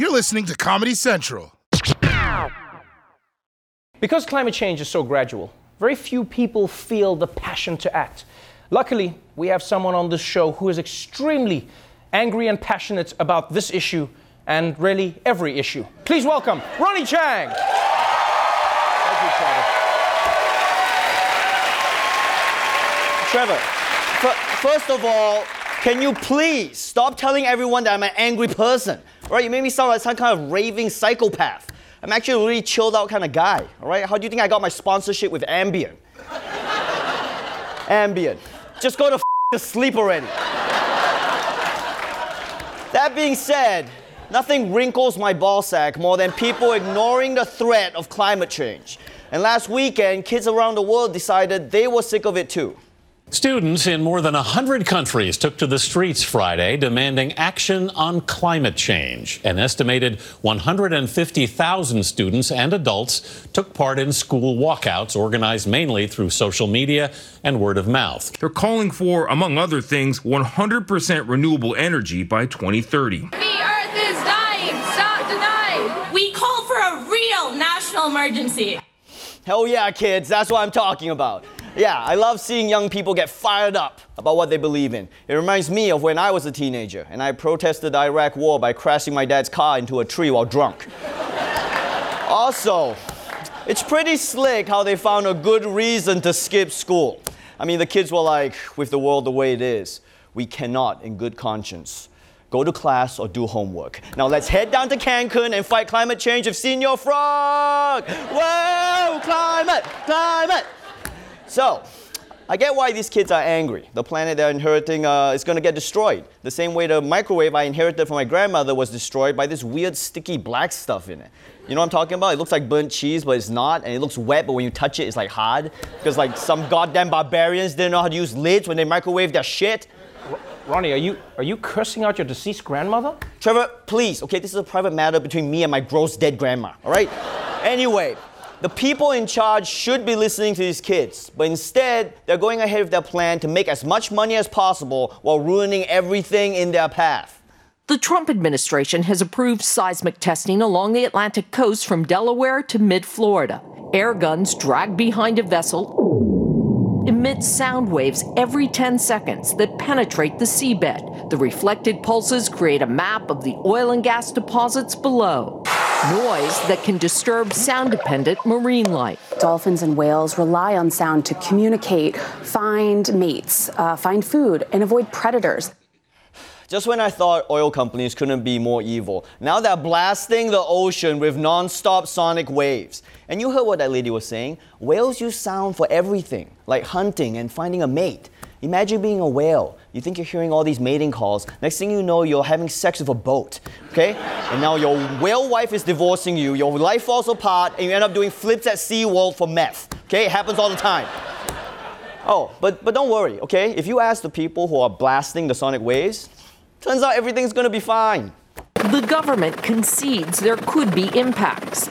You're listening to Comedy Central. Because climate change is so gradual, very few people feel the passion to act. Luckily, we have someone on this show who is extremely angry and passionate about this issue and really every issue. Please welcome Ronny Chieng. Thank you, Trevor. Trevor, f- first of all, can you please stop telling everyone that I'm an angry person? Right, you made me sound like some kind of raving psychopath. I'm actually a really chilled out kind of guy. All right, how do you think I got my sponsorship with Ambien? Ambien. Just go to, f- to sleep already. That being said, nothing wrinkles my ballsack more than people ignoring the threat of climate change. And last weekend, kids around the world decided they were sick of it too. Students in more than 100 countries took to the streets Friday demanding action on climate change. An estimated 150,000 students and adults took part in school walkouts organized mainly through social media and word of mouth. They're calling for, among other things, 100% renewable energy by 2030. The earth is dying. Stop denying. We call for a real national emergency. Hell yeah, kids, that's what I'm talking about. Yeah, I love seeing young people get fired up about what they believe in. It reminds me of when I was a teenager and I protested the Iraq war by crashing my dad's car into a tree while drunk. also, it's pretty slick how they found a good reason to skip school. I mean, the kids were like, with the world the way it is, we cannot, in good conscience, go to class or do homework. Now let's head down to Cancun and fight climate change with Señor Frog! Whoa, climate, climate! So, I get why these kids are angry. The planet they're inheriting uh, is going to get destroyed. The same way the microwave I inherited from my grandmother was destroyed by this weird sticky black stuff in it. You know what I'm talking about? It looks like burnt cheese, but it's not, and it looks wet, but when you touch it, it's like hard. Because like some goddamn barbarians didn't know how to use lids when they microwave their shit. Ronny, are you are you cursing out your deceased grandmother? Trevor, please, okay, this is a private matter between me and my gross dead grandma, all right? anyway, the people in charge should be listening to these kids, but instead, they're going ahead with their plan to make as much money as possible while ruining everything in their path. The Trump administration has approved seismic testing along the Atlantic coast from Delaware to mid Florida. Air guns dragged behind a vessel emit sound waves every 10 seconds that penetrate the seabed. The reflected pulses create a map of the oil and gas deposits below. Noise that can disturb sound dependent marine life. Dolphins and whales rely on sound to communicate, find mates, uh, find food, and avoid predators. Just when I thought oil companies couldn't be more evil, now they're blasting the ocean with non-stop sonic waves. And you heard what that lady was saying. Whales use sound for everything, like hunting and finding a mate. Imagine being a whale. You think you're hearing all these mating calls. Next thing you know, you're having sex with a boat, okay? and now your whale wife is divorcing you, your life falls apart, and you end up doing flips at SeaWorld for meth, okay? It happens all the time. Oh, but, but don't worry, okay? If you ask the people who are blasting the sonic waves, turns out everything's gonna be fine. The government concedes there could be impacts,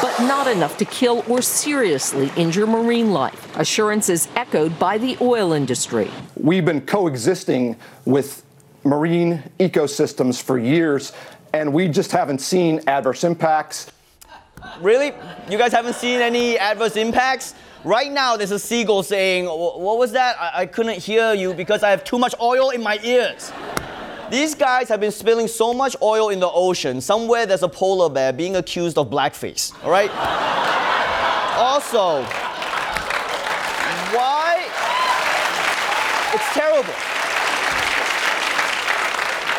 but not enough to kill or seriously injure marine life. Assurances echoed by the oil industry. We've been coexisting with marine ecosystems for years, and we just haven't seen adverse impacts. Really? You guys haven't seen any adverse impacts? Right now, there's a seagull saying, What was that? I, I couldn't hear you because I have too much oil in my ears. These guys have been spilling so much oil in the ocean, somewhere there's a polar bear being accused of blackface, all right? also, why? It's terrible.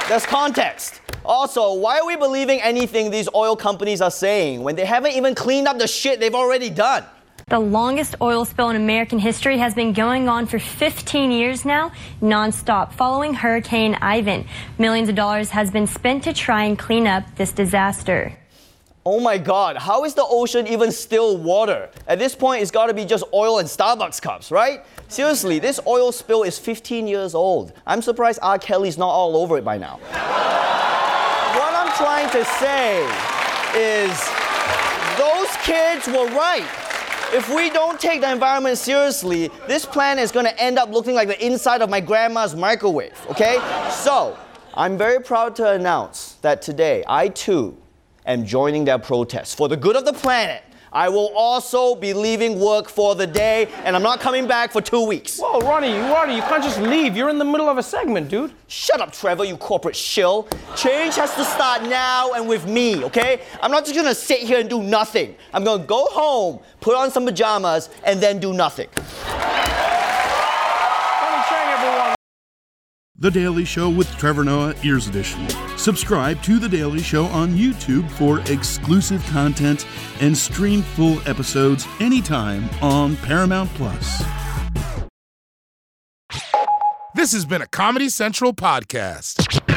There's context. Also, why are we believing anything these oil companies are saying when they haven't even cleaned up the shit they've already done? The longest oil spill in American history has been going on for 15 years now, nonstop, following Hurricane Ivan. Millions of dollars has been spent to try and clean up this disaster. Oh my god, how is the ocean even still water? At this point, it's gotta be just oil and Starbucks cups, right? Seriously, this oil spill is 15 years old. I'm surprised R. Kelly's not all over it by now. what I'm trying to say is those kids were right. If we don't take the environment seriously, this planet is going to end up looking like the inside of my grandma's microwave, okay? So, I'm very proud to announce that today I too am joining their protest. For the good of the planet, I will also be leaving work for the day, and I'm not coming back for two weeks. Whoa, Ronny, Ronny, you can't just leave. You're in the middle of a segment, dude. Shut up, Trevor, you corporate shill. Change has to start now and with me, okay? I'm not just gonna sit here and do nothing. I'm gonna go home, put on some pajamas, and then do nothing. Ronny Chieng, everyone. The Daily Show with Trevor Noah, Ears Edition. Subscribe to The Daily Show on YouTube for exclusive content and stream full episodes anytime on Paramount Plus. This has been a Comedy Central podcast.